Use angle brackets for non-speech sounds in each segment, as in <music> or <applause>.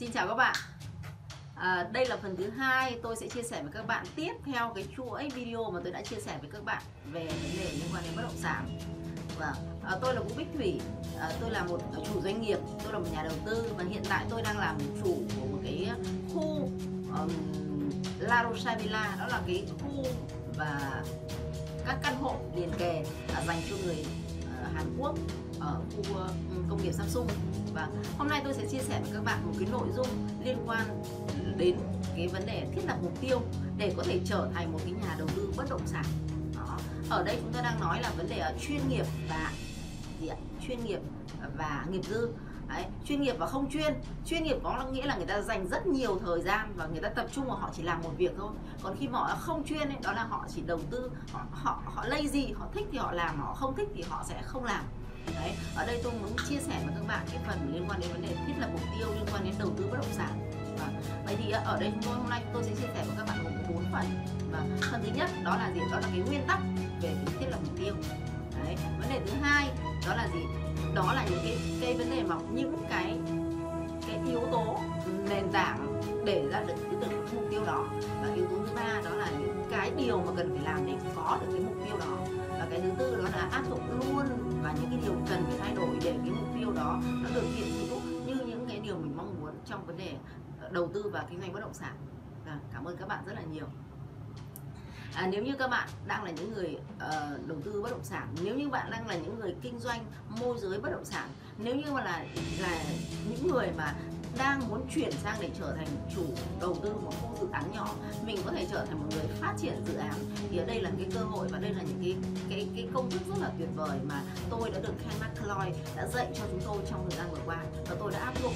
Xin chào các bạn. À, Đây là phần thứ hai. Tôi sẽ chia sẻ với các bạn tiếp theo cái chuỗi video mà tôi đã chia sẻ với các bạn về vấn đề liên quan đến bất động sản. Và à, tôi là Vũ Bích Thủy. À, tôi là một chủ doanh nghiệp tôi là một nhà đầu tư và hiện tại tôi đang làm chủ của một cái khu um, La Rosa Villa đó là cái khu và các căn hộ liền kề à, dành cho người à, Hàn Quốc ở khu uh, công nghiệp Samsung và hôm nay tôi sẽ chia sẻ với các bạn một cái nội dung liên quan đến cái vấn đề thiết lập mục tiêu để có thể trở thành một cái nhà đầu tư bất động sản đó. ở đây chúng ta đang nói là vấn đề chuyên nghiệp và gì ạ? chuyên nghiệp và nghiệp dư Đấy, chuyên nghiệp và không chuyên chuyên nghiệp có nghĩa là người ta dành rất nhiều thời gian và người ta tập trung vào họ chỉ làm một việc thôi còn khi mà họ không chuyên ấy, đó là họ chỉ đầu tư họ họ họ lazy họ thích thì họ làm họ không thích thì họ sẽ không làm đấy, ở đây tôi muốn chia sẻ với các bạn cái phần liên quan đến vấn đề thiết lập mục tiêu, liên quan đến đầu tư bất động sản. Và vậy thì ở đây chúng tôi hôm nay tôi sẽ chia sẻ với các bạn gồm bốn phần. Và phần thứ nhất đó là gì? Đó là cái nguyên tắc về thiết lập mục tiêu. Đấy, vấn đề thứ hai đó là gì? Đó là những cái cái vấn đề mà những cái cái yếu tố nền tảng để ra được cái được mục tiêu đó. Và yếu tố thứ ba đó là những cái điều mà cần phải làm để có được cái mục tiêu đó cái thứ tư đó là áp dụng luôn và những cái điều cần phải thay đổi để cái mục tiêu đó nó được hiện hữu như những cái điều mình mong muốn trong vấn đề ờ, đầu tư và kinh doanh bất động sản. À, cảm ơn các bạn rất là nhiều. À, nếu như các bạn đang là những người uh, đầu tư bất động sản nếu như bạn đang là những người kinh doanh môi giới bất động sản nếu như mà là là những người mà đang muốn chuyển sang để trở thành chủ đầu tư một khu dự án nhỏ, mình có thể trở thành một người phát triển dự án. Thì ở đây là cái cơ hội và đây là những cái cái cái công thức rất là tuyệt vời mà tôi đã được Ken McCloy đã dạy cho chúng tôi trong thời gian vừa qua và tôi đã áp dụng.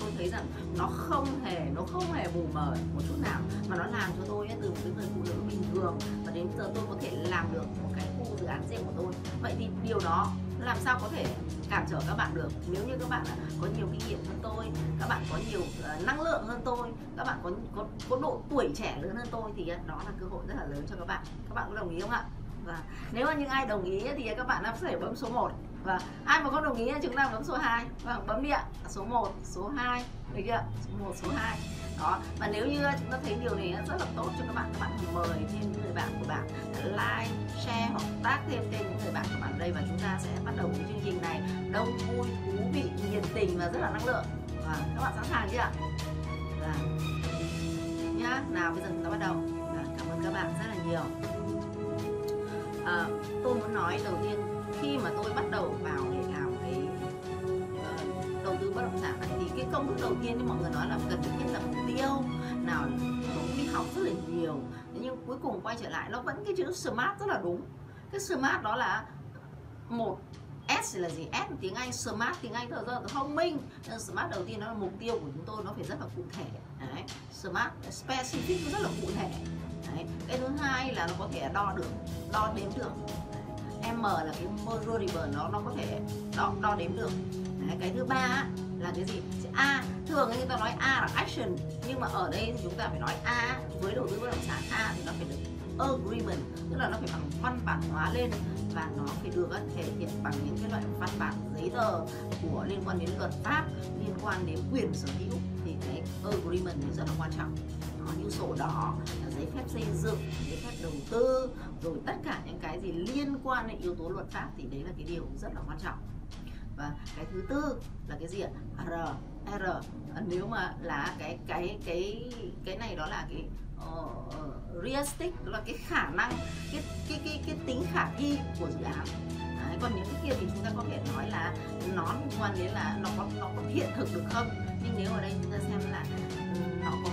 Tôi thấy rằng nó không hề, nó không hề mù mờ một chút nào, mà nó làm cho tôi từ một cái người phụ nữ bình thường và đến giờ tôi có thể làm được một cái khu dự án riêng của tôi. Vậy thì điều đó làm sao có thể cản trở các bạn được? Nếu như các bạn có nhiều kinh nghiệm hơn tôi, các bạn có nhiều ờ, năng lượng hơn tôi, các bạn có có có độ tuổi trẻ lớn hơn tôi thì đó là cơ hội rất là lớn cho các bạn. Các bạn có đồng ý không ạ? Và nếu mà những ai đồng ý thì các bạn có thể bấm số 1 và ai mà không đồng ý chúng ta bấm số 2 và vâng, bấm đi ạ à, số 1 số 2 được chưa? Số 1 số 2 đó và nếu như chúng ta thấy điều này rất là tốt cho các bạn các bạn mời thêm những người bạn của bạn like share hoặc tác thêm thêm những người bạn của bạn đây và chúng ta sẽ bắt đầu cái chương trình này. Đông vui thú vị nhiệt tình và rất là năng lượng. Và các bạn sẵn sàng chưa ạ? Và nhá nào bây giờ chúng ta bắt đầu. Và cảm ơn các bạn rất là nhiều. À, tôi muốn nói đầu tiên khi mà tôi bắt đầu vào để làm cái uh, đầu tư bất động sản này thì cái công thức đầu tiên như mọi người nói là cần phải thiết lập mục tiêu nào cũng đi học rất là nhiều nhưng cuối cùng quay trở lại nó vẫn cái chữ smart rất là đúng cái smart đó là một S là gì? S tiếng Anh smart tiếng Anh rất là thông minh. Nên smart đầu tiên nó là mục tiêu của chúng tôi nó phải rất là cụ thể. Đấy. Smart specific rất là cụ thể. Đấy. Cái thứ hai là nó có thể đo được, đo đếm được. M là cái measurable nó nó có thể đo đo đếm được. Đấy, cái thứ ba là cái gì? A. Thường người ta nói A là action nhưng mà ở đây chúng ta phải nói A. Với đầu tư bất động sản A thì nó phải được agreement tức là nó phải bằng văn bản hóa lên và nó phải được thể hiện bằng những cái loại văn bản giấy tờ của liên quan đến luật pháp liên quan đến quyền sở hữu. Thì cái agreement thì rất là quan trọng. Nó như sổ đỏ giấy phép xây dựng giấy phép đầu tư rồi tất cả những cái gì liên quan đến yếu tố luật pháp thì đấy là cái điều rất là quan trọng. Và cái thứ tư là cái gì ạ? R r. Nếu mà là cái cái cái cái này đó là cái uh, realistic đó là cái khả năng cái cái cái cái tính khả thi của dự án. Đấy, còn những cái kia thì chúng ta có thể nói là nó liên quan đến là nó có nó có hiện thực được không? Nhưng nếu ở đây chúng ta xem là nó có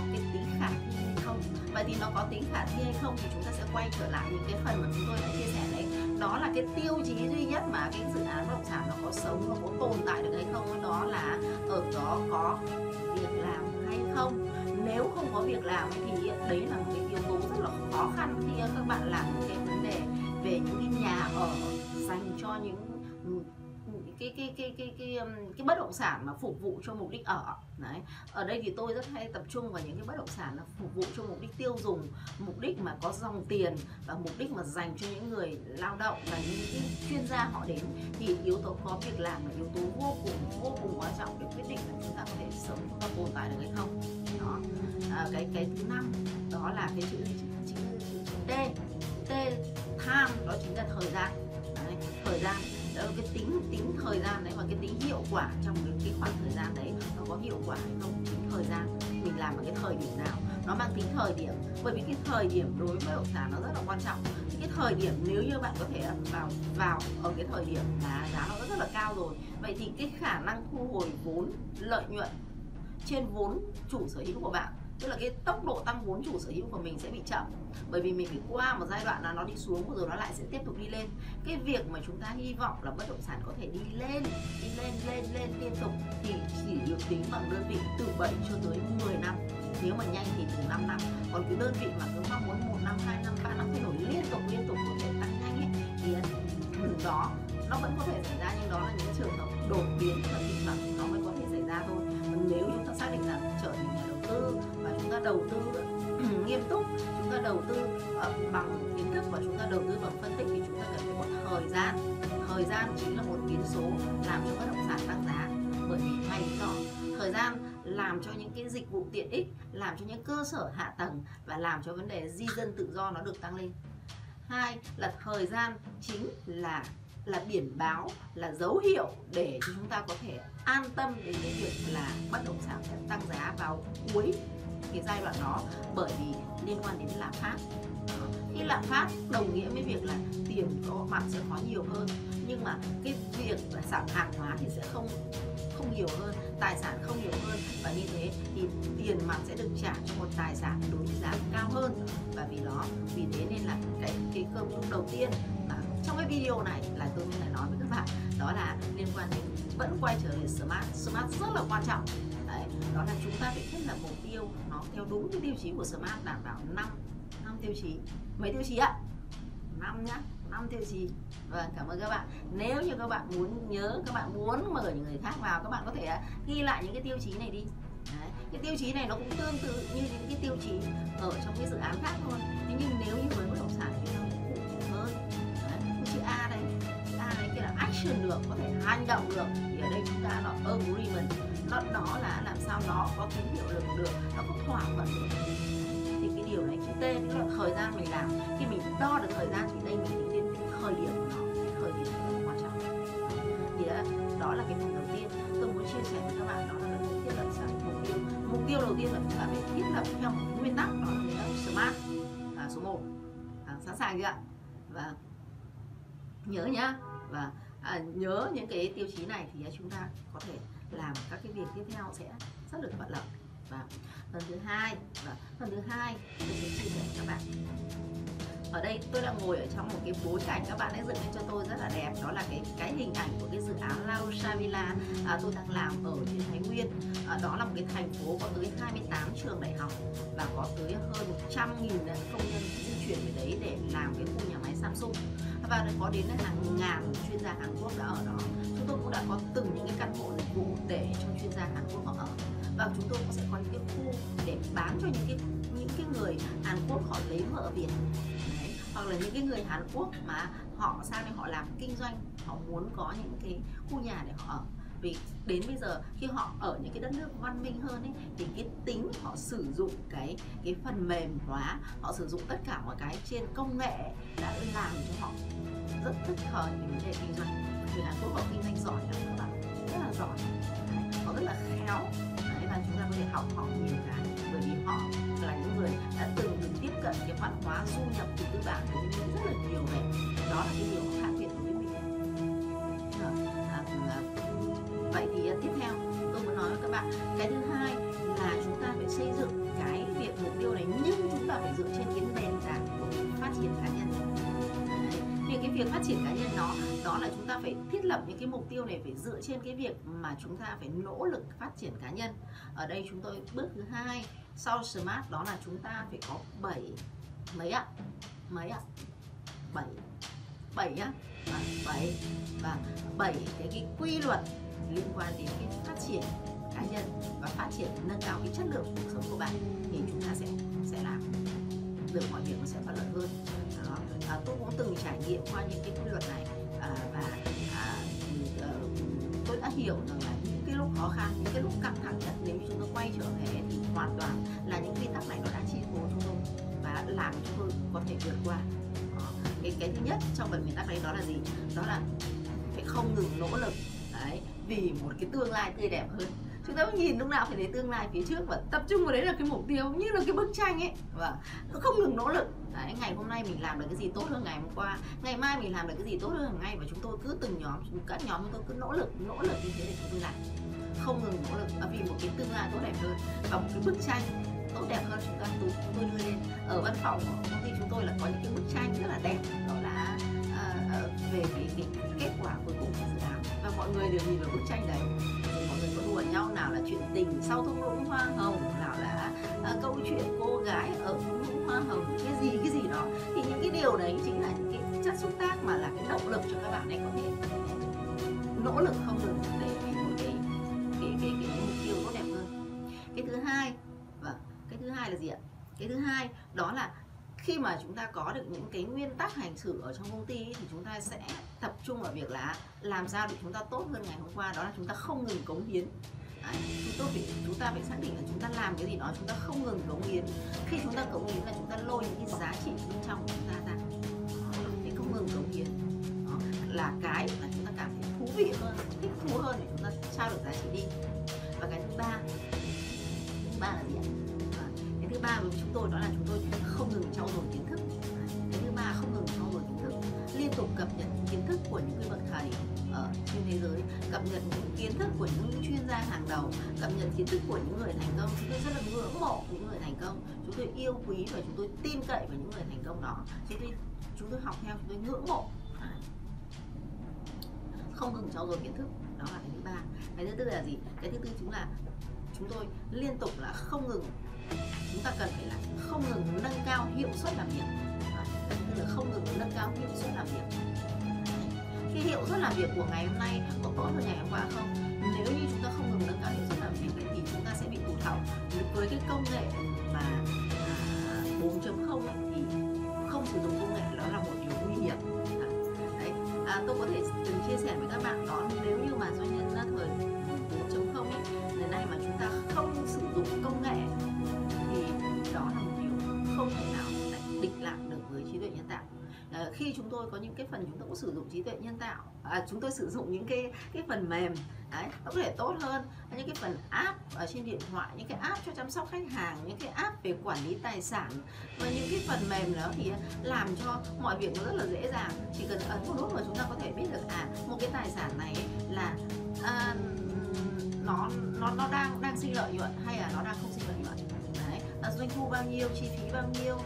vậy thì nó có tính khả thi hay không thì chúng ta sẽ quay trở lại những cái phần mà chúng tôi đã chia sẻ đấy. Đó là cái tiêu chí duy nhất mà cái dự án bất động sản nó có sống nó có tồn tại được hay không. Đó là ở đó có việc làm hay không. Nếu không có việc làm thì đấy là một cái yếu tố rất là khó khăn khi các bạn làm những cái vấn đề về những cái nhà ở dành cho những cái cái cái cái cái um, cái bất động sản mà phục vụ cho mục đích ở. Đấy. Ở đây thì tôi rất hay tập trung vào những cái bất động sản là phục vụ cho mục đích tiêu dùng mục đích mà có dòng tiền và mục đích mà dành cho những người lao động và những cái chuyên gia họ đến. Thì yếu tố có việc làm là yếu tố vô cùng vô cùng quan trọng để quyết định là chúng ta có thể sống và tồn tại được hay không. Đó. À, cái cái thứ năm đó là cái chữ chữ, chữ, chữ, T. T time đó chính là thời gian. Đấy, thời gian. Ờ, cái tính tính thời gian đấy và cái tính hiệu quả trong cái, cái khoảng thời gian đấy nó có hiệu quả hay không? Tính thời gian mình làm ở cái thời điểm nào? Nó mang tính thời điểm. Bởi vì cái thời điểm đối với bất động sản nó rất là quan trọng. Cái thời điểm nếu như bạn có thể vào vào ở cái thời điểm là giá nó rất là cao rồi vậy thì cái khả năng thu hồi vốn lợi nhuận trên vốn chủ sở hữu của bạn tức là cái tốc độ tăng vốn chủ sở hữu của mình sẽ bị chậm. Bởi vì mình phải qua một giai đoạn là nó đi xuống rồi nó lại sẽ tiếp tục đi lên. Cái việc mà chúng ta hy vọng là bất động sản có thể đi lên đi lên lên lên liên tục thì chỉ được tính bằng đơn vị từ 7 cho tới 10 năm. Nếu mà nhanh thì từ 5 năm. Còn cái đơn vị mà cứ mong muốn một năm, hai năm, ba năm thay đổi liên tục liên tục có thể tăng nhanh ấy, thì đó, nó vẫn có thể xảy ra nhưng đó là những trường hợp đột biến và kịch bản nó mới có thể xảy ra thôi. Nếu chúng ta xác định rằng trở thành tư và chúng ta đầu tư <clears throat> nghiêm túc, chúng ta đầu tư ờ, bằng kiến thức và chúng ta đầu tư bằng phân tích thì chúng ta cần phải có thời gian. Thời gian chính là một biến số làm cho bất động sản tăng giá. Bởi vì hay lý do, thời gian làm cho những cái dịch vụ tiện ích, làm cho những cơ sở hạ tầng và làm cho vấn đề di dân tự do nó được tăng lên. Hai là thời gian chính là là biển báo, là dấu hiệu để chúng ta có thể an tâm đến cái việc là bất động sản sẽ tăng giá vào cuối cái giai đoạn đó bởi vì liên quan đến lạm phát. Khi lạm phát đồng nghĩa với việc là tiền có mặt sẽ có nhiều hơn, nhưng mà cái việc là sản hàng hóa thì sẽ không không nhiều hơn, tài sản không nhiều hơn. Và như thế thì tiền mặt sẽ được trả cho một tài sản đối với giá cao hơn. Và vì đó, vì thế nên là cái cái cơ đầu tiên trong cái video này là tôi muốn nói với các bạn, đó là liên quan đến vẫn quay trở về smart smart rất là quan trọng. Đấy, đó là chúng ta phải thiết lập mục tiêu, nó theo đúng cái tiêu chí của smart, đảm bảo năm năm tiêu chí. Mấy tiêu chí ạ? Năm nhá, năm tiêu chí. Vâng cảm ơn các bạn. Nếu như các bạn muốn nhớ, các bạn muốn mời những người khác vào, các bạn có thể à, ghi lại những cái tiêu chí này đi. Đấy. cái tiêu chí này nó cũng tương tự như những cái tiêu chí ở trong cái dự án khác thôi. Thế nhưng nếu như với bất động sản thì action được có thể hành động được thì ở đây chúng ta là agreement nó đó là làm sao nó có tính hiệu lực được nó có thỏa thuận được. Thì cái điều này chữ T tức là thời gian mình làm. Khi mình đo được thời gian thì đây mình tính đến thời điểm của nó cái thời điểm rất là quan trọng. Thì đó, đó là cái phần đầu tiên. Tôi muốn chia sẻ với các bạn đó là cái thiết lập sản mục tiêu. Mục tiêu đầu tiên là chúng ta phải thiết lập theo một nguyên tắc đó là smart. À, số 1 à, sẵn sàng chưa ạ? Và nhớ nhá và à, nhớ những cái tiêu chí này thì chúng ta có thể làm các cái việc tiếp theo sẽ rất được thuận lợi. Và phần thứ hai và phần thứ hai tôi sẽ chia sẻ các bạn ở đây tôi đang ngồi ở trong một cái bối cảnh các bạn ấy dựng lên cho tôi rất là đẹp. Đó là cái cái hình ảnh của cái dự án La Rocha Villa à, tôi đang làm ở trên Thái Nguyên. À, đó là một cái thành phố có tới 28 trường đại học và có tới hơn 100 nghìn công nhân di chuyển về đấy để làm cái khu nhà máy Samsung. Và có đến hàng ngàn chuyên gia Hàn Quốc đã ở đó. Chúng tôi cũng đã có từng những cái căn hộ dịch vụ để cho chuyên gia Hàn Quốc họ ở. Và chúng tôi cũng sẽ có những cái khu để bán cho những cái những cái người Hàn Quốc họ lấy vợ Việt hoặc là những cái người Hàn Quốc mà họ sang đây họ làm kinh doanh họ muốn có những cái khu nhà để họ ở. Vì đến bây giờ khi họ ở những cái đất nước văn minh hơn ấy thì cái tính họ sử dụng cái cái phần mềm hóa họ sử dụng tất cả mọi cái trên công nghệ đã làm cho họ rất tức thời những vấn đề kinh doanh. Người Hàn Quốc họ kinh doanh giỏi lắm các bạn rất là giỏi. Đấy, họ rất là khéo. Đấy, và chúng ta có thể học họ nhiều cái bởi vì họ là những người đã từng được cái văn hóa du nhập từ tư bản của những rất là nhiều này. Đó là cái điều khác biệt với mình. Vâng, à, à, vậy thì à, tiếp theo tôi muốn nói với các bạn cái thứ hai là chúng ta phải xây dựng cái việc mục tiêu này nhưng chúng ta phải dựa trên cái nền tảng của phát triển cá nhân vì cái việc phát triển cá nhân nó đó là chúng ta phải thiết lập những cái mục tiêu này phải dựa trên cái việc mà chúng ta phải nỗ lực phát triển cá nhân. Ở đây chúng tôi bước thứ hai sau smart đó là chúng ta phải có 7 mấy ạ? Mấy ạ? 7 7 á à, 7 và 7 cái, cái quy luật liên quan đến cái phát triển cá nhân và phát triển nâng cao cái chất lượng cuộc sống của bạn thì chúng ta sẽ sẽ làm. Được mọi việc nó sẽ thuận lợi hơn. Đó à, tôi cũng từng trải nghiệm qua những cái quy luật này. À, và à, ờ, tôi đã hiểu rằng là những cái lúc khó khăn những cái lúc căng thẳng nhất nếu chúng tôi quay trở về thì hoàn toàn là những quy tắc này nó đã chi phối chúng tôi và làm chúng tôi có thể vượt qua. Cái cái thứ nhất trong bảy nguyên tắc đấy đó là gì? Đó là phải không ngừng nỗ lực đấy vì một cái tương lai tươi đẹp hơn. Chúng ta nhìn lúc nào phải thấy tương lai phía trước và tập trung vào đấy là cái mục tiêu như là cái bức tranh ấy. Và không ngừng nỗ lực đấy, ngày hôm nay mình làm được cái gì tốt hơn ngày hôm qua ngày mai mình làm được cái gì tốt hơn ngày và chúng tôi cứ từng nhóm các nhóm chúng tôi cứ nỗ lực nỗ lực như thế để chúng tôi làm. Không ngừng nỗ lực vì một cái tương lai tốt đẹp hơn và một cái bức tranh tốt đẹp hơn chúng ta chúng tôi đưa lên. Ở văn phòng của công ty chúng tôi là có những cái bức tranh rất là đẹp đó là uh, về cái, cái kết quả cuối cùng của dự án. Và mọi người đều nhìn vào bức tranh đấy. Mọi người có đùa nhau nào là chuyện tình sau thung lũng hoa hồng nào là uh, câu chuyện cô gái ở điều đấy chính là những cái chất xúc tác mà là cái động lực cho các bạn ấy có thể nỗ lực không ngừng để vì một cái cái cái cái, cái mục tiêu tốt đẹp hơn. Cái thứ hai và cái thứ hai là gì ạ? Cái thứ hai đó là khi mà chúng ta có được những cái nguyên tắc hành xử ở trong công ty thì chúng ta sẽ tập trung vào việc là làm sao để chúng ta tốt hơn ngày hôm qua đó là chúng ta không ngừng cống hiến. Đấy, chúng tôi phải chúng ta phải xác định là chúng ta làm cái gì đó chúng ta không ngừng cống hiến. Khi chúng ta cống hiến là chúng ta lôi những cái giá trị bên trong của chúng ta ra. Để không ngừng cống hiến. Đó là cái mà chúng ta cảm thấy thú vị hơn thích thú hơn để chúng ta trao được giá trị đi. Và cái thứ ba thứ ba là gì ạ? Vâng, cái thứ ba của chúng tôi đó là chúng tôi không ngừng trau dồi kiến liên tục cập nhật kiến thức của những cái bậc thầy ở trên thế giới, cập nhật những kiến thức của những chuyên gia hàng đầu, cập nhật kiến thức của những người thành công. Chúng tôi rất là ngưỡng mộ những người thành công. Chúng tôi yêu quý và chúng tôi tin cậy vào những người thành công đó. Chúng tôi chúng tôi học theo, chúng tôi ngưỡng mộ. Không ngừng trau dồi kiến thức. Đó là cái thứ ba. Cái thứ tư là gì? Cái thứ tư chúng là chúng tôi liên tục là không ngừng. Chúng ta cần phải là không ngừng nâng cao hiệu suất làm việc là không ngừng nâng cao hiệu suất làm việc. Cái hiệu suất làm việc của ngày hôm nay có tốt hơn ngày hôm qua không? Nếu như chúng ta không ngừng nâng cao hiệu suất làm việc thì chúng ta sẽ bị tụt hậu. Với cái công nghệ mà à, 4.0 thì không sử dụng công nghệ đó là một điều nguy hiểm. Đấy. À, tôi có thể từng chia sẻ với các bạn đó nếu như mà doanh nhân ra thời 4.0 ấy, ngày nay mà chúng ta không sử dụng công nghệ khi chúng tôi có những cái phần chúng tôi cũng sử dụng trí tuệ nhân tạo à, chúng tôi sử dụng những cái cái phần mềm đấy nó có thể tốt hơn. Những cái phần app ở trên điện thoại những cái app cho chăm sóc khách hàng những cái app về quản lý tài sản và những cái phần mềm đó thì làm cho mọi việc nó rất là dễ dàng. Chỉ cần ấn một nút mà chúng ta có thể biết được à một cái tài sản này là à, nó nó nó đang đang sinh lợi nhuận hay là nó đang không sinh lợi nhuận. Đấy à, doanh thu bao nhiêu chi phí bao nhiêu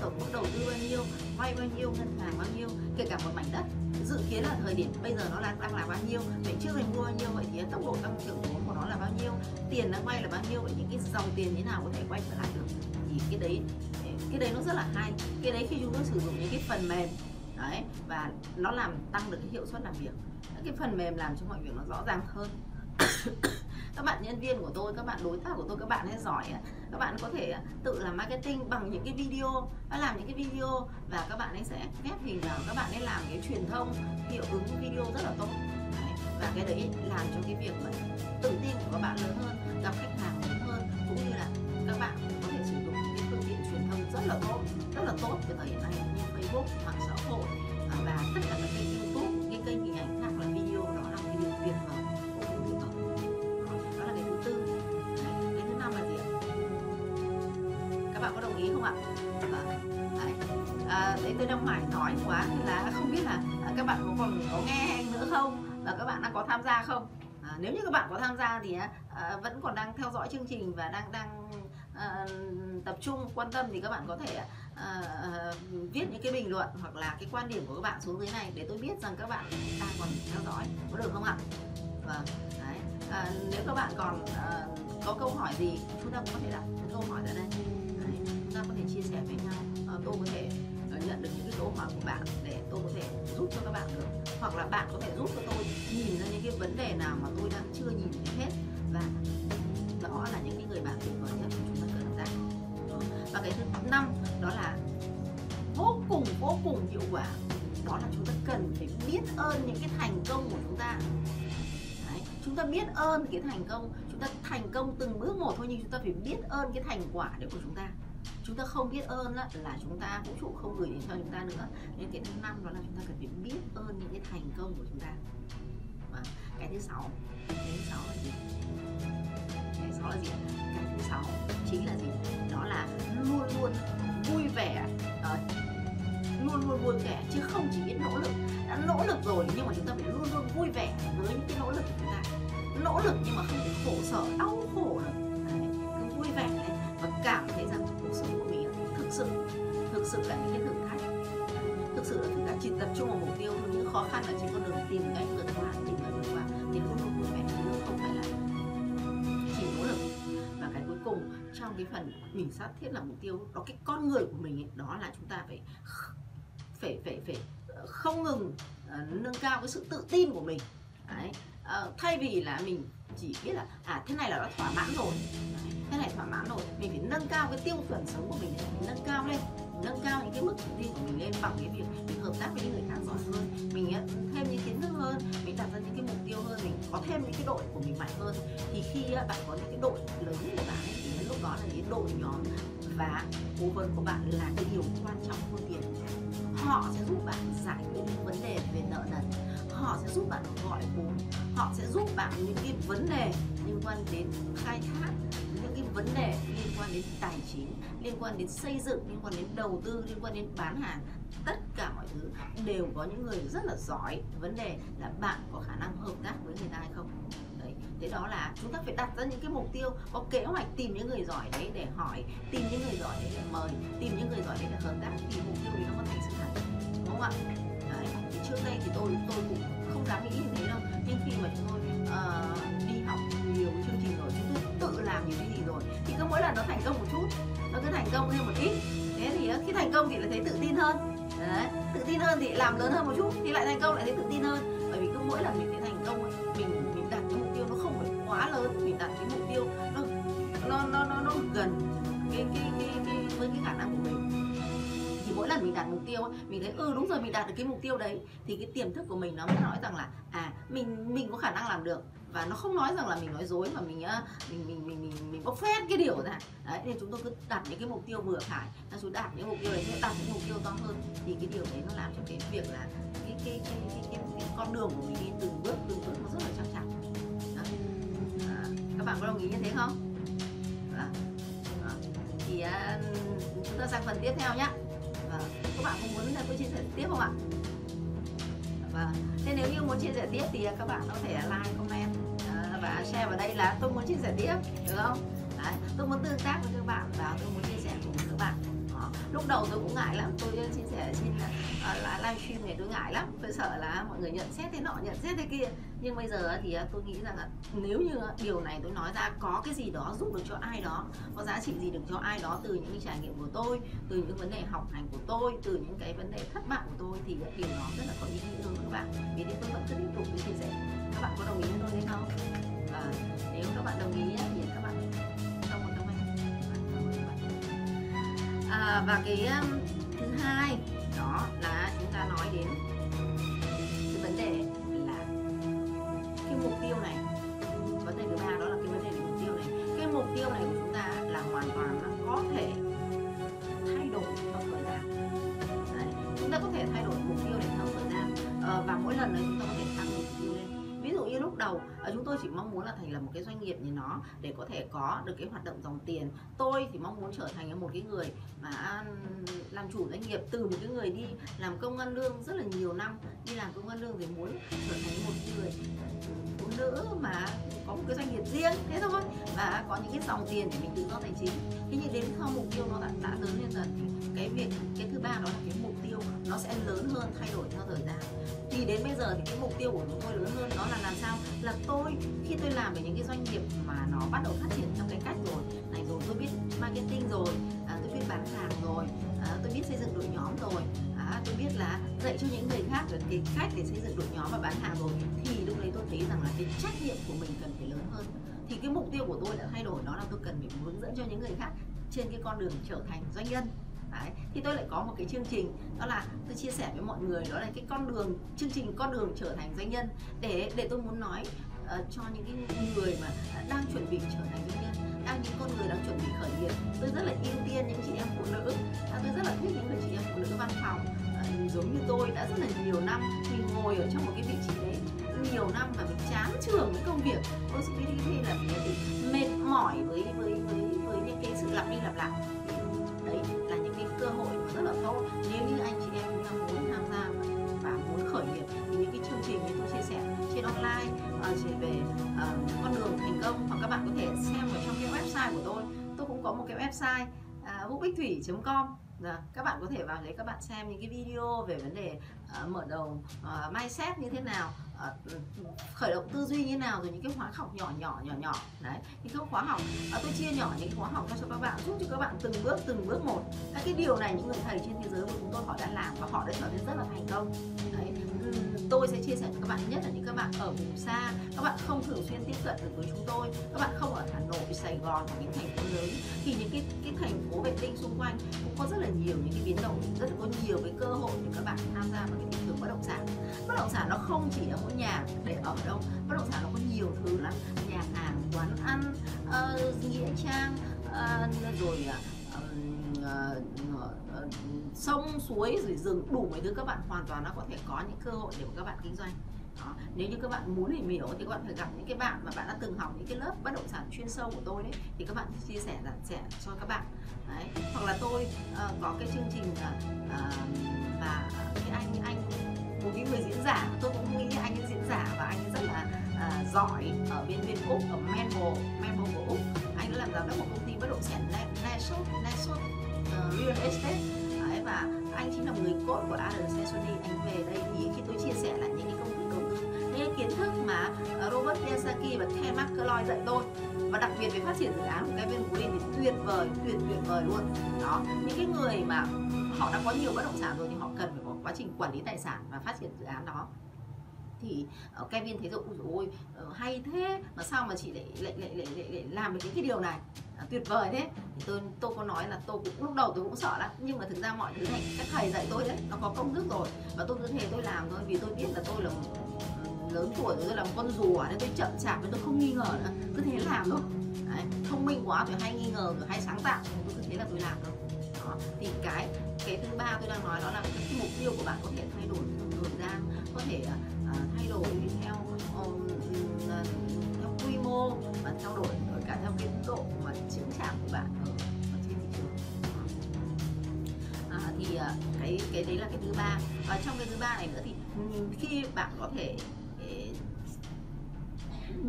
tổng mức đầu tư bao nhiêu, vay bao nhiêu, ngân hàng bao nhiêu, kể cả một mảnh đất. Dự kiến là thời điểm bây giờ nó đang đang là bao nhiêu vậy trước mình mua bao nhiêu, vậy thì tốc độ tăng trưởng vốn của nó là bao nhiêu, tiền đang vay là bao nhiêu, vậy những cái dòng tiền thế nào có thể quay trở lại được? Thì cái đấy cái đấy nó rất là hay. Cái đấy khi chúng tôi sử dụng những cái phần mềm, đấy, và nó làm tăng được cái hiệu suất làm việc. Cái phần mềm làm cho mọi việc nó rõ ràng hơn. <coughs> các bạn nhân viên của tôi, các bạn đối tác của tôi, các bạn hay giỏi các bạn có thể tự làm marketing bằng những cái video làm những cái video và các bạn ấy sẽ ghép hình vào, các bạn ấy làm cái truyền thông hiệu ứng video rất là tốt. Và cái đấy làm cho cái việc mà tự tin của các bạn lớn hơn, gặp khách hàng lớn hơn, cũng như là các bạn có thể sử dụng những phương tiện truyền thông rất là tốt, rất là tốt cái thời điểm này như Facebook, mạng xã hội à, và tất cả các kênh YouTube bạn có đồng ý không ạ? Vâng, đấy. À, đấy tôi đang mải nói quá nên là không biết là à, các bạn có còn có nghe anh nữa không? Và các bạn đang có tham gia không? À, nếu như các bạn có tham gia thì à, à, vẫn còn đang theo dõi chương trình và đang đang à, tập trung quan tâm thì các bạn có thể à, à, viết những cái bình luận hoặc là cái quan điểm của các bạn xuống dưới này để tôi biết rằng các bạn đang còn theo dõi có được không ạ? Vâng đấy. À, nếu các bạn còn à, có câu hỏi gì chúng ta cũng có thể đặt câu hỏi ra đây thể chia sẻ với nhau. À, tôi có thể ờ, nhận được những cái câu hỏi của bạn để tôi có thể giúp cho các bạn được. Hoặc là bạn có thể giúp cho tôi nhìn ra những cái vấn đề nào mà tôi đang chưa nhìn thấy hết và đó là những cái người bạn tuyệt vời nhất mà chúng ta cần ra. Và cái thứ năm đó là vô cùng vô cùng hiệu quả. Đó là chúng ta cần phải biết ơn những cái thành công của chúng ta. Đấy. chúng ta biết ơn cái thành công chúng ta thành công từng bước một thôi nhưng chúng ta phải biết ơn cái thành quả đấy của chúng ta chúng ta không biết ơn á, là chúng ta vũ trụ không gửi đến cho chúng ta nữa. Nên cái thứ năm đó là chúng ta cần phải biết ơn những cái thành công của chúng ta. Và cái thứ sáu cái thứ sáu là gì? Cái thứ sáu là gì? Cái thứ sáu chính là gì? Đó là luôn luôn vui vẻ. Uh, luôn luôn vui vẻ chứ không chỉ biết nỗ lực. Đã nỗ lực rồi nhưng mà chúng ta phải luôn luôn vui vẻ với những cái nỗ lực của chúng ta. Nỗ lực nhưng mà không phải khổ sở đau khổ được sự là những cái thử thách. Thực sự là chúng ta chỉ tập trung vào mục tiêu những khó khăn là chỉ con đường tìm cách vượt qua tìm cách vượt qua thì luôn luôn của vẻ không phải là chỉ nỗ lực. Và cái cuối cùng trong cái phần mình sát thiết là mục tiêu đó cái con người của mình ấy, đó là chúng ta phải phải phải phải ờ, không ngừng uh, nâng cao cái sự tự tin của mình. Đấy. Uh, thay vì là mình chỉ biết là à thế này là đã thỏa mãn rồi. Thế này thỏa mãn rồi mình phải nâng cao cái tiêu chuẩn sống của mình để mình nâng cao lên nâng cao những cái mức tự tin của mình lên bằng cái việc mình hợp tác với những người khác giỏi hơn mình thêm những kiến thức hơn mình đặt ra những cái mục tiêu hơn mình có thêm những cái đội của mình mạnh hơn. Thì khi bạn có những cái đội lớn của bạn ấy, thì lúc đó là những đội nhóm và cố vấn của bạn là cái điều quan trọng hơn tiền. Họ sẽ giúp bạn giải quyết những vấn đề về nợ nần họ sẽ giúp bạn gọi vốn họ sẽ giúp bạn những cái vấn đề liên quan đến khai thác vấn đề liên quan đến tài chính liên quan đến xây dựng liên quan đến đầu tư liên quan đến bán hàng tất cả mọi thứ đều có những người rất là giỏi vấn đề là bạn có khả năng hợp tác với người ta hay không. Đấy thế đó là chúng ta phải đặt ra những cái mục tiêu có kế hoạch tìm những người giỏi đấy để hỏi tìm những người giỏi đấy để mời tìm những người giỏi đấy để hợp tác thì mục tiêu đấy nó có thành sự thật đúng không ạ? Đấy thì trước đây thì tôi tôi cũng không dám nghĩ như thế đâu nhưng khi mà chúng tôi uh, đi học nhiều chương tự làm những cái gì rồi. Thì cứ mỗi lần nó thành công một chút nó cứ thành công thêm một ít. Thế thì ờ, khi thành công thì lại thấy tự tin hơn. Đấy tự tin hơn thì làm lớn hơn một chút thì lại thành công lại thấy tự tin hơn. Bởi vì cứ mỗi lần mình thấy thành công mình mình đặt cái mục tiêu nó không phải quá lớn mình đặt cái mục tiêu nó nó nó nó, nó gần cái cái, cái cái với cái khả năng của mình. Thì mỗi lần mình đặt mục tiêu mình thấy ừ đúng rồi mình đạt được cái mục tiêu đấy thì cái tiềm thức của mình nó mới nói rằng là à mình mình có khả năng làm được và nó không nói rằng là mình nói dối mà mình mình mình mình mình, mình bốc phét cái điều ra đấy nên chúng tôi cứ đặt những cái mục tiêu vừa phải. Là chúng đạt những mục tiêu đấy đặt những mục tiêu to hơn. Thì cái điều đấy nó làm cho cái việc là cái cái cái, cái, cái, cái con đường của mình đi từng bước từng bước nó rất là chắc chắn à, các bạn có đồng ý như thế không? À, à, thì uh, chúng ta sang phần tiếp theo nhé và các bạn có muốn là tôi chia sẻ tiếp không ạ? Vâng. Thế nếu như muốn chia sẻ tiếp thì các bạn có thể like, comment uh, share vào đây là tôi muốn chia sẻ tiếp, được không? Đấy, tôi muốn tương tác với các bạn và tôi muốn chia sẻ cùng các bạn. Đó. Lúc đầu tôi cũng ngại lắm, tôi chia sẻ trên uh, là livestream này tôi ngại lắm, tôi sợ là mọi người nhận xét thế nọ, nhận xét thế kia. Nhưng bây giờ thì à, tôi nghĩ rằng là nếu như điều này tôi nói ra có cái gì đó giúp được cho ai đó, có giá trị gì được cho ai đó từ những cái trải nghiệm của tôi, từ những vấn đề học hành của tôi, từ những cái vấn đề thất bại của tôi thì điều đó rất là có ý nghĩa hơn các bạn. Vì thế tôi vẫn cứ tiếp tục chia sẻ. Các bạn có đồng ý với tôi hay không? Và nếu các bạn đồng ý thì các bạn cho một comment. À, và cái um, thứ hai đó là chúng ta nói đến cái vấn đề Ờ, chúng tôi chỉ mong muốn là thành lập một cái doanh nghiệp như nó để có thể có được cái hoạt động dòng tiền. Tôi thì mong muốn trở thành một cái người mà làm chủ doanh nghiệp từ một cái người đi làm công ăn lương rất là nhiều năm đi làm công ăn lương thì muốn trở thành một người phụ nữ mà có một cái doanh nghiệp riêng thế thôi và có những cái dòng tiền để mình tự do tài chính. Thế nhưng đến sau mục tiêu nó đã, đã lớn lên dần thì cái việc cái thứ ba đó là cái mục tiêu nó sẽ lớn hơn thay đổi theo thời gian. Thì đến bây giờ thì cái mục tiêu của chúng tôi lớn hơn đó là là tôi. Khi tôi làm về những cái doanh nghiệp mà nó bắt đầu phát triển trong cái cách rồi này rồi tôi biết marketing rồi à, tôi biết bán hàng rồi à, tôi biết xây dựng đội nhóm rồi à, tôi biết là dạy cho những người khác về cái cách để xây dựng đội nhóm và bán hàng rồi thì lúc đấy tôi thấy rằng là cái trách nhiệm của mình cần phải lớn hơn. Thì cái mục tiêu của tôi đã thay đổi đó là tôi cần phải hướng dẫn cho những người khác trên cái con đường trở thành doanh nhân. Đấy. thì tôi lại có một cái chương trình đó là tôi chia sẻ với mọi người đó là cái con đường chương trình con đường trở thành doanh nhân. Để để tôi muốn nói uh, cho những cái người mà ờ, đang chuẩn bị trở thành doanh nhân đang những con người đang chuẩn bị khởi nghiệp tôi rất là ưu tiên những chị em phụ nữ. À, tôi rất là thích những người chị em phụ nữ văn phòng. Uh, giống như tôi đã rất là nhiều năm mình ngồi ở trong một cái vị trí đấy nhiều năm và mình chán trường với công việc. Tôi sẽ đi là mình mệt mỏi với với với với những cái sự lặp đi lặp lại hội cái rất là tốt. Nếu như anh chị em chúng ta muốn tham gia và muốn khởi nghiệp thì những cái chương trình như tôi chia sẻ trên online uh, chỉ về uh, con đường thành công hoặc các bạn có thể xem ở trong cái website của tôi. Tôi cũng có một cái website à, uh, vũ.bích.thủy.com Dạ, các bạn có thể vào đấy các bạn xem những cái video về vấn đề uh, mở đầu uh, mindset như thế nào uh, khởi động tư duy như thế nào rồi những cái khóa học nhỏ nhỏ nhỏ nhỏ. Đấy những cái khóa học. Uh, tôi chia nhỏ những cái khóa học ra cho các bạn giúp cho các bạn từng bước từng bước một. Các cái điều này những người thầy trên thế giới của chúng tôi họ đã làm và họ đã trở nên rất là thành công. Đấy tôi sẽ chia sẻ với các bạn. Nhất là những các bạn ở vùng xa các bạn không thường xuyên tiếp cận được với chúng tôi. Các bạn không ở Hà Nội Sài Gòn hoặc những thành phố lớn. Thì những cái cái thành phố vệ tinh xung quanh cũng có rất là nhiều những cái biến động rất là có nhiều cái cơ hội để các bạn tham gia vào cái thị trường bất động sản. Bất động sản nó không chỉ là mỗi nhà để ở đâu bất động sản nó có nhiều thứ lắm. Nhà hàng quán ăn uh, nghĩa trang uh, rồi uh, uh, sông suối rồi rừng đủ mọi thứ các bạn hoàn toàn nó có thể có những cơ hội để các bạn kinh doanh đó. nếu như các bạn muốn tìm hiểu thì các bạn phải gặp những cái bạn mà bạn đã từng học những cái lớp bất động sản chuyên sâu của tôi đấy thì các bạn chia sẻ giảng sẻ cho các bạn đấy. hoặc là tôi uh, có cái chương trình uh, và cái anh anh một cái người diễn giả tôi cũng nghĩ anh ấy diễn giả và anh ấy rất là uh, giỏi ở bên bên úc ở Melbourne Melbourne của úc anh ấy làm giám đốc một công ty bất động sản Nesot Nesot uh, Real Estate đấy, và anh chính là người cốt của ARC Sony anh về đây thì khi tôi chia sẻ lại những cái công cụ đầu tư những cái kiến thức mà ờ, Robert Kiyosaki và Ken McCloy dạy tôi. Và đặc biệt về phát triển dự án của Kevin Green thì tuyệt vời tuyệt tuyệt vời luôn. Đó những cái người mà họ đã có nhiều bất động sản rồi thì họ cần phải có quá trình quản lý tài sản và phát triển dự án đó thì uh, Kevin thấy rồi ôi uh, hay thế. Mà sao mà chị lại lại lại lại, lại, lại làm được những cái điều này? Uh, tuyệt vời thế. Thì tôi tôi có nói là tôi cũng lúc đầu tôi cũng sợ lắm nhưng mà thực ra mọi thứ này các thầy dạy tôi đấy nó có công thức rồi. Và tôi cứ thế tôi làm thôi vì tôi biết là tôi là ừ, lớn tuổi rồi tôi làm con rùa nên tôi chậm chạp nên tôi không nghi ngờ nữa. Cứ thế làm thôi. Đấy, thông minh quá tôi hay nghi ngờ rồi hay sáng tạo tôi cứ thế là tôi làm thôi. Đó. thì cái cái thứ ba tôi đang nói đó là cái mục tiêu của bạn có thể thay đổi trong thời gian có thể đổi theo um, theo quy mô và trao đổi cả theo cái độ mà chứng chạc của bạn ở, ở trên thị trường. À, thì à, cái cái đấy là cái thứ ba. Và trong cái thứ ba này nữa thì khi bạn có thể ờ,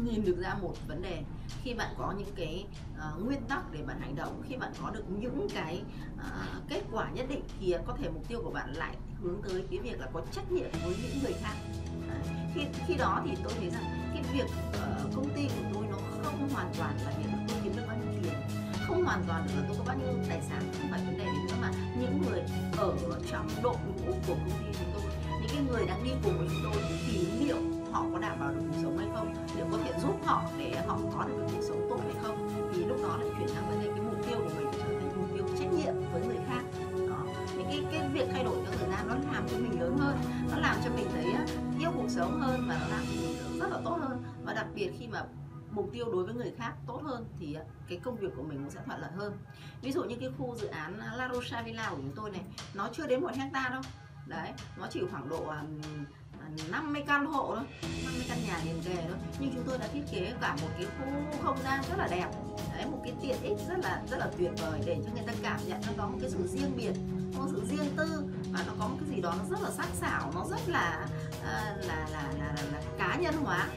nhìn được ra một vấn đề. Khi bạn có những cái uh, nguyên tắc để bạn hành động khi bạn có được những cái uh, kết quả nhất định thì có thể mục tiêu của bạn lại hướng tới cái việc là có trách nhiệm với những người khác khi khi đó thì tôi thấy rằng cái việc uh, công ty của tôi nó không hoàn toàn là việc tôi kiếm được bao nhiêu tiền. Không hoàn toàn là tôi có bao nhiêu tài sản không phải vấn đề đấy nữa mà những người ở trong đội ngũ của công ty chúng tôi những cái người đang đi cùng với chúng tôi thì liệu họ có đảm bảo được cuộc sống hay không liệu có thể giúp họ để họ có được cuộc sống tốt hay không thì lúc đó lại chuyển sang vấn đề cái mục tiêu của mình trở thành mục tiêu trách nhiệm với người khác cái cái việc thay đổi theo thời gian nó làm cho mình lớn hơn, nó làm cho mình thấy yêu cuộc sống hơn và nó làm cho mình rất là tốt hơn. Và đặc biệt khi mà mục tiêu đối với người khác tốt hơn thì cái công việc của mình cũng sẽ thuận lợi hơn. Ví dụ như cái khu dự án à, La Rosa Villa của chúng tôi này, nó chưa đến một hecta đâu. Đấy, nó chỉ khoảng độ à, à, 50 căn hộ thôi 50 căn nhà liền kề thôi. Nhưng chúng tôi đã thiết kế cả một cái khu không gian rất là đẹp. Đấy, một cái tiện ích rất là rất là tuyệt vời để cho người ta cảm nhận nó có một cái sự riêng biệt có sự riêng tư. Và nó có một cái gì đó nó rất là sắc sảo nó rất là là là là, là, là, là cá nhân hóa.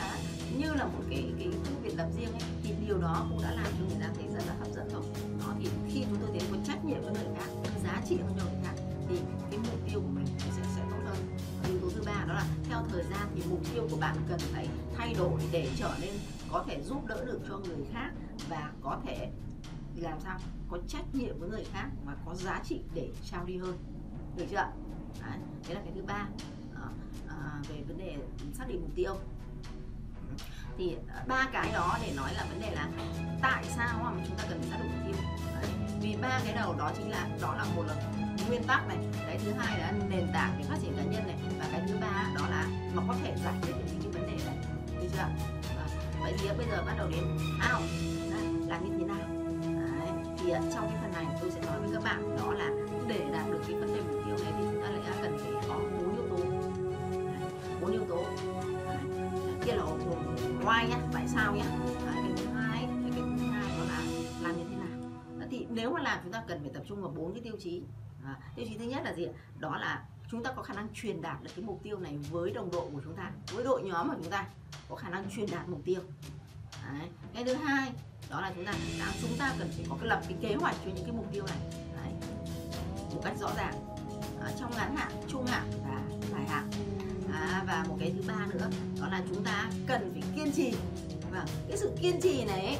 À, như là một cái cái thư viện lập riêng ấy thì điều đó cũng đã làm cho người ta thấy rất là hấp dẫn rồi. Đó thì khi chúng tôi thấy có trách nhiệm với người khác giá trị hơn cho người khác thì cái mục tiêu của mình sẽ sẽ tốt hơn. Yếu tố thứ ba đó là theo thời gian thì mục tiêu của bạn cần phải thay đổi để trở nên có thể giúp đỡ được cho người khác và có thể làm sao? Có trách nhiệm với người khác và có giá trị để trao đi hơn. Được chưa đấy, đấy là cái thứ ba. À, à, về vấn đề xác định mục tiêu. Thì ờ, ba cái đó để nói là vấn đề là tại sao mà chúng ta cần phải xác định mục tiêu. Đấy. vì ba cái đầu đó chính là đó là một là nguyên tắc này cái thứ hai là nền tảng để phát triển cá nhân này và cái thứ ba đó là nó có thể giải quyết được những cái vấn đề này. Được chưa vậy thì bây giờ bắt đầu đến ao thì trong cái phần này tôi sẽ nói với các bạn đó là để đạt được cái vấn đề mục tiêu này thì chúng ta lại cần phải có bốn yếu tố. Bốn yếu tố. Kia là why nhá tại sao nhá. Cái thứ hai cái thứ hai đó là làm như thế nào. Thì nếu mà làm chúng ta cần phải tập trung vào bốn cái tiêu chí. À, tiêu chí thứ nhất là gì đó là chúng ta có khả năng truyền đạt được cái mục tiêu này với đồng đội của chúng ta với đội nhóm của chúng ta có khả năng truyền đạt mục tiêu. Đấy. cái thứ hai đó là chúng ta đã chúng ta cần phải có cái lập cái kế hoạch cho những cái mục tiêu này. Đấy. một cách rõ ràng. À, trong ngắn hạn trung hạn và dài hạn. À, và một cái thứ ba nữa đó là chúng ta cần phải kiên trì. Và cái sự kiên trì này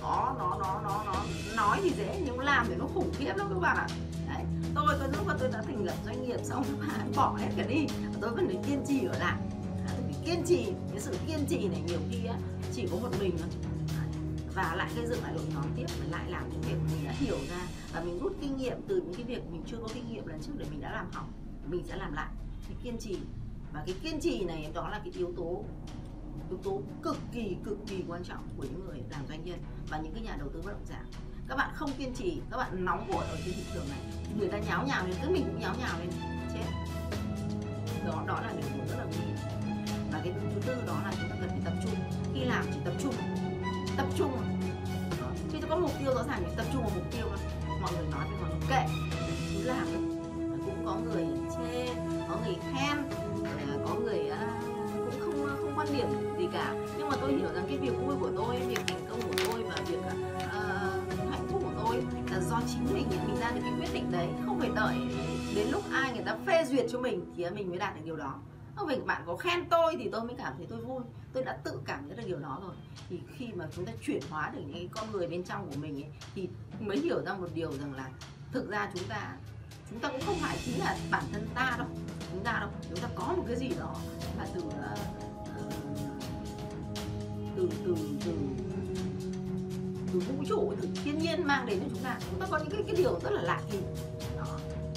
nó nó nó nó nó nói thì dễ nhưng làm thì nó khủng khiếp lắm các bạn ạ. Đấy. tôi có lúc mà tôi đã thành lập doanh nghiệp xong <laughs> bỏ hết cả đi tôi vẫn phải kiên trì ở lại. À, kiên trì. Cái sự kiên trì này nhiều khi á, chỉ có một mình thôi và lại gây dựng lại đội nhóm tiếp mình lại làm những việc mình đã hiểu ra và mình rút kinh nghiệm từ những cái việc mình chưa có kinh nghiệm lần trước để mình đã làm hỏng mình sẽ làm lại. Cái kiên trì, và cái kiên trì này đó là cái yếu tố yếu tố cực kỳ cực kỳ quan trọng của những người làm doanh nhân và những cái nhà đầu tư bất động sản. Các bạn không kiên trì, các bạn nóng vội ở trên thị trường này. Người ta nháo nhào lên, cứ mình cũng nháo nhào lên, chết. Đó đó là điều rất là nguy hiểm. Và cái thứ tư đó là chúng ta cần phải tập trung. Khi làm chỉ tập trung tập trung à? khi tôi có mục tiêu rõ ràng thì tập trung vào mục tiêu mọi người nói với mọi người kệ. Cứ làm cũng có người chê có người khen có người à, cũng không không quan điểm gì cả. Nhưng mà tôi hiểu rằng cái việc vui của tôi việc thành công của tôi và việc uh, hạnh phúc của tôi là do chính mình mình ra được cái quyết định đấy. Không phải đợi đến lúc ai người ta phê duyệt cho mình thì mình mới đạt được điều đó không phải bạn có khen tôi thì tôi mới cảm thấy tôi vui. Tôi đã tự cảm nhận được điều đó rồi. Thì khi mà chúng ta chuyển hóa được những cái con người bên trong của mình ấy, thì mới hiểu ra một điều rằng là thực ra chúng ta chúng ta cũng không phải chính là bản thân ta đâu. Chúng ta đâu. Chúng ta có một cái gì đó là từ uh, từ từ từ từ vũ trụ từ thiên nhiên mang đến cho chúng ta. Chúng ta có những cái cái điều rất là lạ kỳ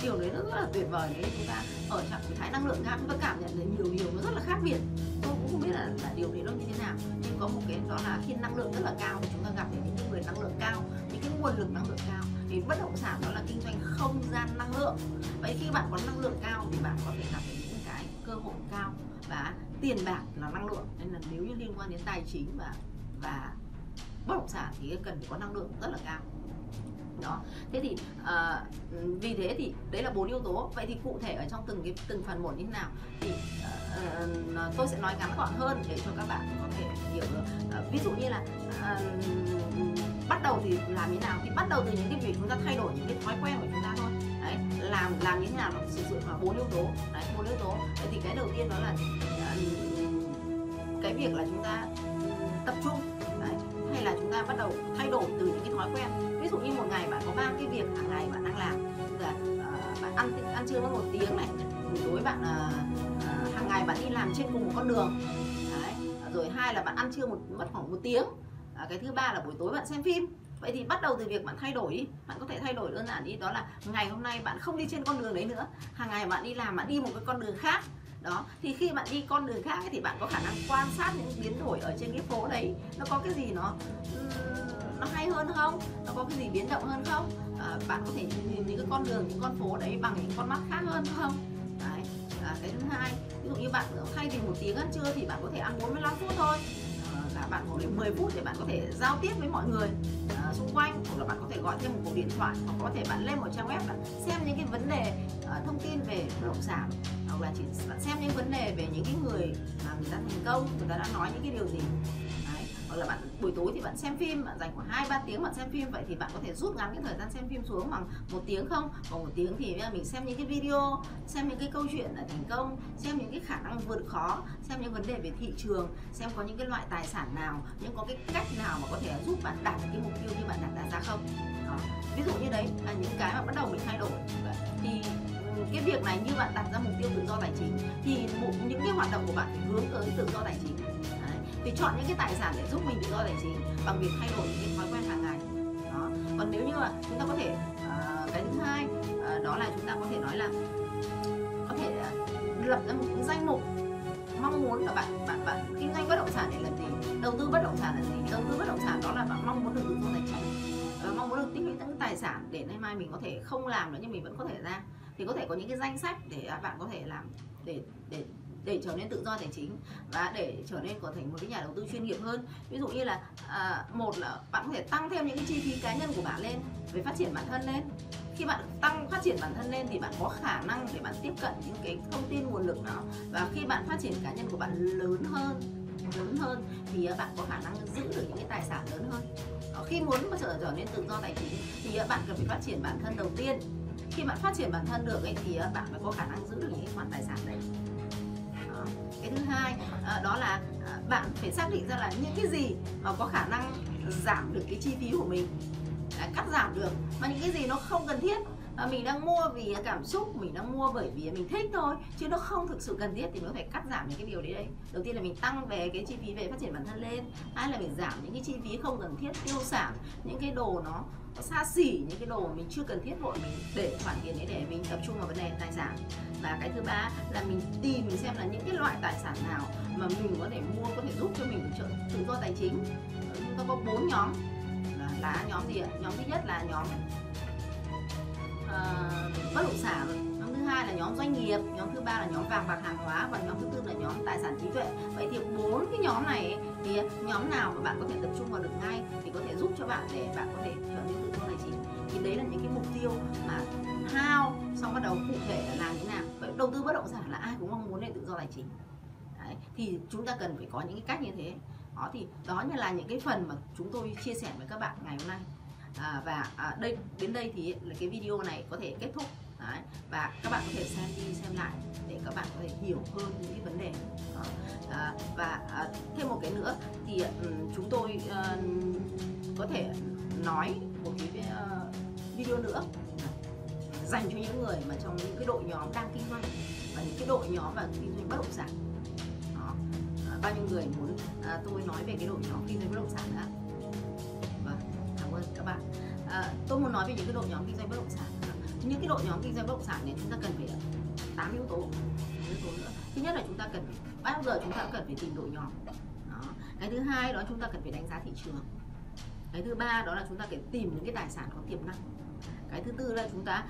điều đấy nó rất là tuyệt vời đấy. Chúng ta ở trạng thái năng lượng khác chúng ta cảm nhận được nhiều điều nó rất là khác biệt. Tôi cũng không biết là, là điều đấy nó như thế nào. Nhưng có một cái đó là khi năng lượng rất là cao thì chúng ta gặp những người năng lượng cao những cái nguồn lực năng lượng cao thì bất động sản đó là kinh doanh không gian năng lượng. Vậy khi bạn có năng lượng cao thì bạn có thể gặp được những cái cơ hội cao và tiền bạc là năng lượng. Nên là nếu như liên quan đến tài chính và và bất động sản thì cần phải có năng lượng rất là cao đó. Thế thì uh, vì thế thì đấy là bốn yếu tố. Vậy thì cụ thể ở trong từng cái từng phần một như thế nào? Thì uh, tôi sẽ nói ngắn gọn hơn để cho các bạn có thể hiểu được. Uh, ví dụ như là uh, bắt đầu thì làm như nào? Thì bắt đầu từ những cái việc chúng ta thay đổi những cái thói quen của chúng ta thôi. Đấy làm làm như thế nào là sử dụng vào bốn yếu tố. Đấy bốn yếu tố. Vậy thì cái đầu tiên đó là uh, cái việc là chúng ta tập trung chúng ta bắt đầu thay đổi từ những cái thói quen. Ví dụ như một ngày bạn có ba cái việc hàng ngày bạn đang làm là uh, bạn ăn ăn trưa mất một tiếng này buổi tối bạn uh, hàng ngày bạn đi làm trên cùng một con đường. Đấy. rồi hai là bạn ăn trưa một mất khoảng một tiếng. À, cái thứ ba là buổi tối bạn xem phim. Vậy thì bắt đầu từ việc bạn thay đổi đi bạn có thể thay đổi đơn giản đi đó là ngày hôm nay bạn không đi trên con đường đấy nữa. Hàng ngày bạn đi làm bạn đi một cái con đường khác đó thì khi bạn đi con đường khác ấy, thì bạn có khả năng quan sát những biến đổi ở trên cái phố đấy. Nó có cái gì nó nó hay hơn không? Nó có cái gì biến động hơn không? À, bạn có thể nhìn những cái con đường những con phố đấy bằng những con mắt khác hơn không? Đấy à, cái thứ hai ví dụ như bạn thay vì một tiếng ăn trưa thì bạn có thể ăn 45 phút thôi. Ờ, là bạn có đến 10 phút để bạn có thể giao tiếp với mọi người à, xung quanh hoặc là bạn có thể gọi thêm một cuộc điện thoại hoặc có thể bạn lên một trang web xem những cái vấn đề uh, thông tin về bất động sản hoặc là chỉ bạn xem những vấn đề về những cái người mà người ta thành công, người ta đã nói những cái điều gì. Hoặc là bạn buổi tối thì bạn xem phim, bạn dành khoảng hai ba tiếng bạn xem phim, vậy thì bạn có thể rút ngắn cái thời gian xem phim xuống bằng một tiếng không? Còn một tiếng thì mình xem những cái video, xem những cái câu chuyện là thành công, xem những cái khả năng vượt khó, xem những vấn đề về thị trường, xem có những cái loại tài sản nào, những có cái cách nào mà có thể giúp bạn đạt được cái mục tiêu như bạn đặt ra không? Đó. ví dụ như đấy là những cái mà bắt đầu mình thay đổi. Thì cái việc này như bạn đặt ra mục tiêu tự do tài chính thì một những cái hoạt động của bạn phải hướng tới tự do tài chính. Thì chọn những cái tài sản để giúp mình tự do tài chính bằng việc thay đổi những cái thói quen hàng ngày. Đó còn nếu như mà chúng ta có thể uh, cái thứ hai uh, đó là chúng ta có thể nói là có thể uh, lập ra một cái danh mục mong muốn là bạn bạn bạn kinh doanh bất động sản để làm gì đầu tư bất động sản là gì đầu tư bất động sản đó là bạn mong muốn được tự do tài chính và mong muốn được tích lũy những tài sản để nay mai mình có thể không làm nữa nhưng mình vẫn có thể ra thì có thể có những cái danh sách để à, bạn có thể làm để để để trở nên tự do tài chính và để trở nên có thành một cái nhà đầu tư chuyên nghiệp hơn. Ví dụ như là à, một là bạn có thể tăng thêm những cái chi phí cá nhân của bạn lên về phát triển bản thân lên. Khi bạn tăng phát triển bản thân lên thì bạn có khả năng để bạn tiếp cận những cái thông tin nguồn lực đó. Và khi bạn phát triển cá nhân của bạn lớn hơn lớn hơn thì à, bạn có khả năng giữ được những cái tài sản lớn hơn. Ờ, khi muốn trở trở nên tự do tài chính thì à, bạn cần phải phát triển bản thân đầu tiên khi bạn phát triển bản thân được ấy, thì ờ, bạn phải có khả năng giữ được những khoản tài sản đấy. Cái thứ hai ờ, đó là ờ, bạn phải xác định ra là những cái gì mà có khả năng giảm được cái chi phí của mình. Cắt giảm được. Mà những cái gì nó không cần thiết mà mình đang mua vì cảm xúc mình đang mua bởi vì mình thích thôi chứ nó không thực sự cần thiết thì mới phải cắt giảm những cái điều đấy đấy. Đầu tiên là mình tăng về cái chi phí về phát triển bản thân lên. Hai là mình giảm những cái chi phí không cần thiết tiêu sản những cái đồ nó xa xỉ những cái đồ mình chưa cần thiết vội mình để khoản tiền đấy để mình tập trung vào vấn đề tài sản. Và cái thứ ba là mình tìm mình xem là những cái loại tài sản nào mà mình có thể mua có thể giúp cho mình trợ tự do tài chính. Chúng ta có bốn nhóm là, là nhóm gì ạ? Nhóm thứ nhất là nhóm uh, bất động sản. Nhóm thứ hai là nhóm doanh nghiệp. Nhóm thứ ba là nhóm vàng bạc hàng hóa. Và nhóm thứ tư là nhóm tài sản trí tuệ. Vậy thì bốn cái nhóm này thì nhóm nào mà bạn có thể tập trung vào được ngay thì có thể giúp cho bạn để bạn có thể trở nên đấy là những cái mục tiêu mà hao xong bắt đầu cụ thể là làm như nào vậy đầu tư bất động sản là ai cũng mong muốn để tự do tài chính đấy, thì chúng ta cần phải có những cái cách như thế đó thì đó như là những cái phần mà chúng tôi chia sẻ với các bạn ngày hôm nay à, và à, đây đến đây thì là cái video này có thể kết thúc Đấy. và các bạn có thể xem đi xem lại để các bạn có thể hiểu hơn những cái vấn đề đó. À, và à, thêm một cái nữa thì um, chúng tôi uh, có thể nói một cái uh, video nữa. Dành cho những người mà trong những cái đội nhóm đang kinh doanh và những cái đội nhóm và kinh doanh bất động sản. Đó. À, bao nhiêu người muốn à, tôi nói về cái đội nhóm kinh doanh bất động sản nữa vâng, ơn các bạn. À, tôi muốn nói về những cái đội nhóm kinh doanh bất động sản. Những cái đội nhóm kinh doanh bất động sản này chúng ta cần phải tám yếu tố yếu tố nữa. Thứ nhất là chúng ta cần phải bao giờ chúng ta cũng cần phải tìm đội nhóm. Đó. cái thứ hai đó chúng ta cần phải đánh giá thị trường. Cái thứ ba đó là chúng ta phải tìm những cái tài sản có tiềm năng cái thứ tư là chúng ta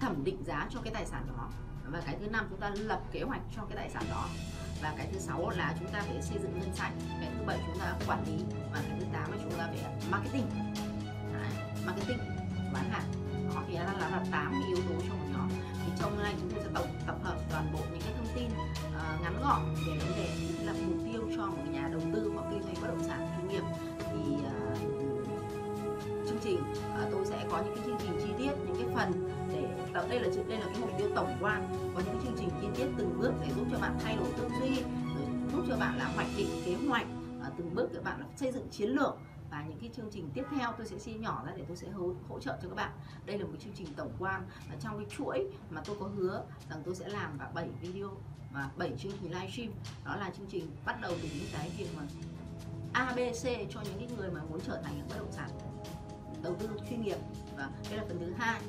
thẩm định giá cho cái tài sản đó. Và cái thứ năm chúng ta lập kế hoạch cho cái tài sản đó. Và cái thứ sáu là chúng ta phải xây dựng ngân sách. Cái thứ bảy chúng ta quản lý. Và cái thứ tám là chúng ta phải marketing. Đấy, marketing bán hàng. Đó thì nó là là tám yếu tố trong một nhóm. Thì trong này chúng tôi sẽ tổng tập hợp toàn bộ những cái thông tin uh, ngắn gọn về vấn đề để đây là đây là cái mục tiêu tổng quan. Có những chương trình chi tiết từng bước để giúp cho bạn thay đổi tư duy giúp cho bạn là hoạch định kế hoạch à, từng bước để bạn là xây dựng chiến lược. Và những cái chương trình tiếp theo tôi sẽ chia nhỏ ra để tôi sẽ hỗ, hỗ trợ cho các bạn. Đây là một chương trình tổng quan. Và trong cái chuỗi mà tôi có hứa rằng tôi sẽ làm và 7 video và 7 chương trình livestream đó là chương trình bắt đầu từ những cái việc mà ABC cho những cái người mà muốn trở thành những bất động sản đầu tư chuyên nghiệp. Và đây là phần thứ hai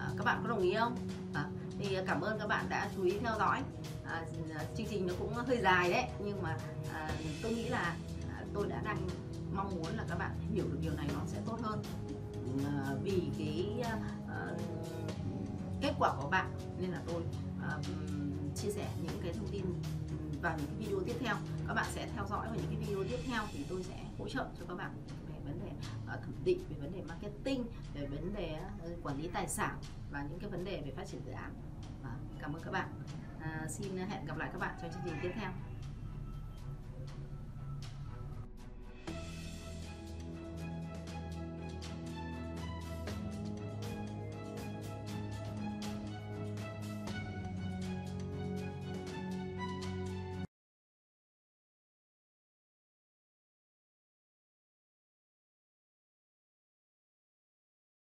à, các bạn có đồng ý không? À, thì cảm ơn các bạn đã chú ý theo dõi. À, à, chương trình nó cũng hơi dài đấy nhưng mà à, tôi nghĩ là à, tôi đã đang mong muốn là các bạn hiểu được điều này nó sẽ tốt hơn. À, vì cái à, à, kết quả của bạn nên là tôi à, chia sẻ những cái thông tin vào những cái video tiếp theo. Các bạn sẽ theo dõi vào những cái video tiếp theo thì tôi sẽ hỗ trợ cho các bạn vấn đề uh, thẩm định về vấn đề marketing về vấn đề uh, quản lý tài sản và những cái vấn đề về phát triển dự án. Và cảm ơn các bạn. À, xin hẹn gặp lại các bạn trong chương trình tiếp theo.